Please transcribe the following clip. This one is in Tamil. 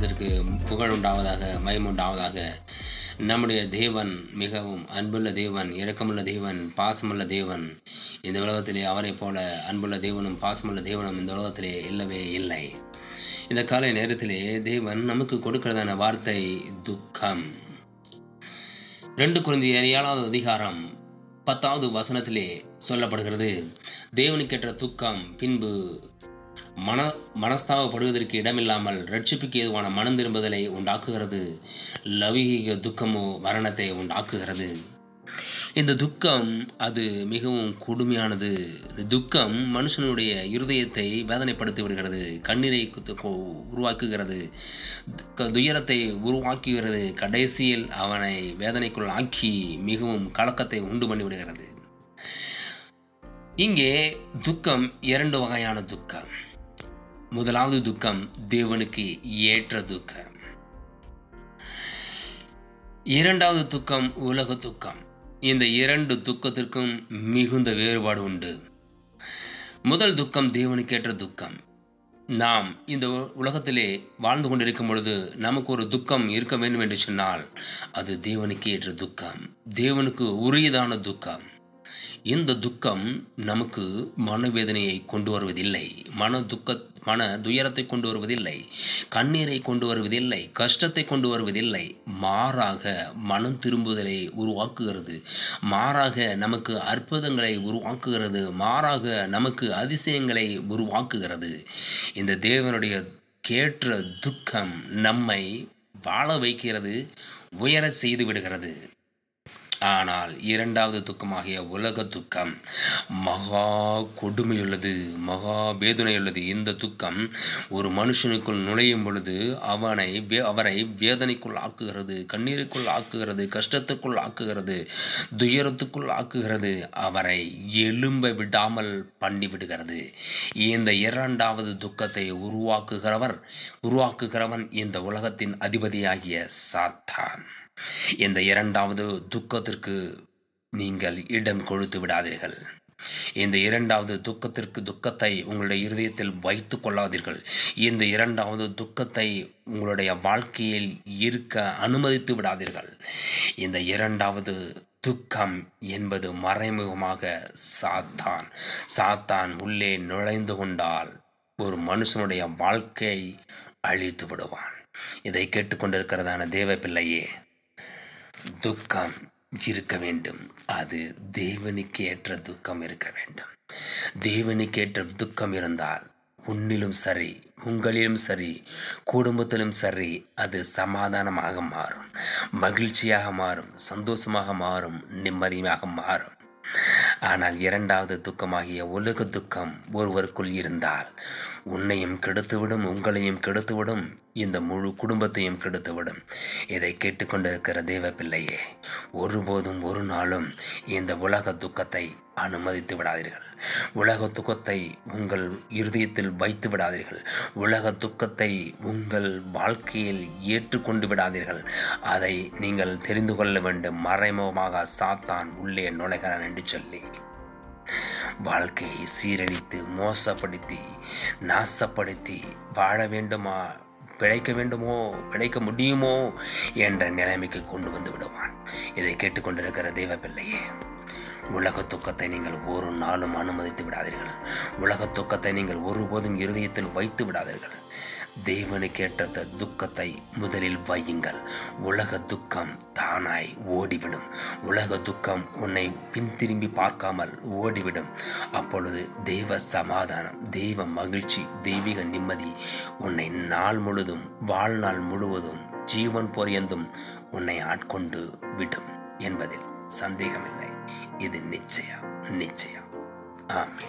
உண்டாவதாக மயம் உண்டாவதாக. நம்முடைய தேவன் மிகவும் அன்புள்ள தேவன் இரக்கமுள்ள தேவன் பாசமுள்ள தேவன். இந்த உலகத்திலே அவரை போல அன்புள்ள தேவனும் பாசமுள்ள தேவனும் இந்த உலகத்திலே இல்லவே இல்லை. இந்த காலை நேரத்திலே தேவன் நமக்கு கொடுக்கிறதான வார்த்தை துக்கம். ரெண்டு குழந்தைய ஏழாவது அதிகாரம் பத்தாவது வசனத்திலே சொல்லப்படுகிறது. தேவனுக்கேற்ற துக்கம் பின்பு மன மனஸ்தாபப்படுவதற்கு இடமில்லாமல் ரட்சிப்புக்கு ஏதுவான மனம் திரும்புதலை உண்டாக்குகிறது. லௌகீக துக்கமோ மரணத்தை உண்டாக்குகிறது. இந்த துக்கம் அது மிகவும் கொடுமையானது. இந்த துக்கம் மனுஷனுடைய இருதயத்தை வேதனைப்படுத்தி விடுகிறது கண்ணீரை உருவாக்குகிறது. துயரத்தை உருவாக்குகிறது. கடைசியில் அவனை வேதனைக்குள் ஆக்கி மிகவும் கலக்கத்தை உண்டு பண்ணி விடுகிறது. இங்கே துக்கம் இரண்டு வகையான துக்கம். முதலாவது துக்கம் தேவனுக்கு ஏற்ற துக்கம். இரண்டாவது துக்கம் உலக துக்கம். இந்த இரண்டு துக்கத்திற்கும் மிகுந்த வேறுபாடு உண்டு. முதல் துக்கம் தேவனுக்கேற்ற துக்கம். நாம் இந்த உலகத்திலே வாழ்ந்து கொண்டிருக்கும் பொழுது நமக்கு ஒரு துக்கம் இருக்க வேண்டும் என்று சொன்னால் அது தேவனுக்கு ஏற்ற துக்கம். தேவனுக்கு உரியதான துக்கம். இந்த துக்கம் நமக்கு மனவேதனையை கொண்டு வருவதில்லை. மன துக்க மன துயரத்தை கொண்டு வருவதில்லை. கண்ணீரை கொண்டு வருவதில்லை. கஷ்டத்தை கொண்டு வருவதில்லை. மாறாக மனம் திரும்புதலை உருவாக்குகிறது. மாறாக நமக்கு அற்புதங்களை உருவாக்குகிறது. மாறாக நமக்கு அதிசயங்களை உருவாக்குகிறது. இந்த தேவனுடைய கேற்ற துக்கம் நம்மை வாழ வைக்கிறது. உயர செய்து விடுகிறது. ஆனால் இரண்டாவது துக்கமாகிய உலக துக்கம். மகா கொடுமையுள்ளது மகா வேதனையுள்ளது. இந்த துக்கம் ஒரு மனுஷனுக்குள் நுழையும் பொழுது அவனை வே- அவரை வேதனைக்குள் ஆக்குகிறது கண்ணீருக்குள் ஆக்குகிறது கஷ்டத்துக்குள் ஆக்குகிறது துயரத்துக்குள் ஆக்குகிறது. அவரை எழும்ப விடாமல் பண்ணிவிடுகிறது. இந்த இரண்டாவது துக்கத்தை உருவாக்குகிறவர் உருவாக்குகிறவன் இந்த உலகத்தின் அதிபதியாகிய சாத்தான். இந்த இரண்டாவது துக்கத்திற்கு நீங்கள் இடம் கொடுத்து விடாதீர்கள். இந்த இரண்டாவது துக்கத்திற்கு துக்கத்தை உங்களுடைய இருதயத்தில் வைத்து கொள்ளாதீர்கள். இந்த இரண்டாவது துக்கத்தை உங்களுடைய வாழ்க்கையில் இருக்க அனுமதித்து விடாதீர்கள். இந்த இரண்டாவது துக்கம் என்பது மறைமுகமாக சாத்தான். சாத்தான் உள்ளே நுழைந்து கொண்டால் ஒரு மனுஷனுடைய வாழ்க்கையை அழித்து விடுவான். இதை கேட்டுக்கொண்டிருக்கிறதான தேவ பிள்ளையே துக்கம் இருக்க வேண்டும். அது தேவனுக்கு ஏற்ற துக்கம் இருக்க வேண்டும். தேவனுக்கு ஏற்ற துக்கம் இருந்தால் உன்னிலும் சரி உங்களிலும் சரி குடும்பத்திலும் சரி அது சமாதானமாக மாறும். மகிழ்ச்சியாக மாறும் சந்தோஷமாக மாறும் நிம்மதியாக மாறும். ஆனால் இரண்டாவது துக்கமாகிய உலக துக்கம் ஒருவருக்குள் இருந்தால் உன்னையும் கெடுத்துவிடும் உங்களையும் கெடுத்துவிடும் இந்த முழு குடும்பத்தையும் கெடுத்துவிடும். இதை கேட்டுக்கொண்டிருக்கிற தேவ பிள்ளையே ஒருபோதும் ஒரு நாளும் இந்த உலக துக்கத்தை அனுமதித்து விடாதீர்கள். உலக துக்கத்தை உங்கள் இருதயத்தில் வைத்து விடாதீர்கள். உலக துக்கத்தை உங்கள் வாழ்க்கையில் ஏற்றுக்கொண்டு விடாதீர்கள். அதை நீங்கள் தெரிந்து கொள்ள வேண்டும். மறைமுகமாக சாத்தான் உள்ளே நுழைகிறான் என்று சொல்லி. வாழ்க்கையை சீரழித்து மோசப்படுத்தி நாசப்படுத்தி வாழ வேண்டுமா? பிழைக்க வேண்டுமோ? பிழைக்க முடியுமோ? என்ற நிலைமைக்கு கொண்டு வந்து விடுவான். இதை கேட்டுக்கொண்டிருக்கிற தெய்வ பிள்ளையே உலக துக்கத்தை நீங்கள் ஒரு நாளும் அனுமதித்து விடாதீர்கள். உலக துக்கத்தை நீங்கள் ஒருபோதும் இருதயத்தில் வைத்து விடாதீர்கள். தேவனுக்கேற்ற த- துக்கத்தை முதலில் வையுங்கள். உலக துக்கம் தானாய் ஓடிவிடும். உலக துக்கம் உன்னை பின்திரும்பி பார்க்காமல் ஓடிவிடும். அப்பொழுது தெய்வ சமாதானம் தெய்வ மகிழ்ச்சி தெய்வீக நிம்மதி உன்னை நாள் முழுதும் வாழ்நாள் முழுவதும் ஜீவன் பொரியந்தும் உன்னை ஆட்கொண்டு விடும் என்பதில் சந்தேகமில்லை. ఇది నిశ్చయ నిశ్చయ ఆమె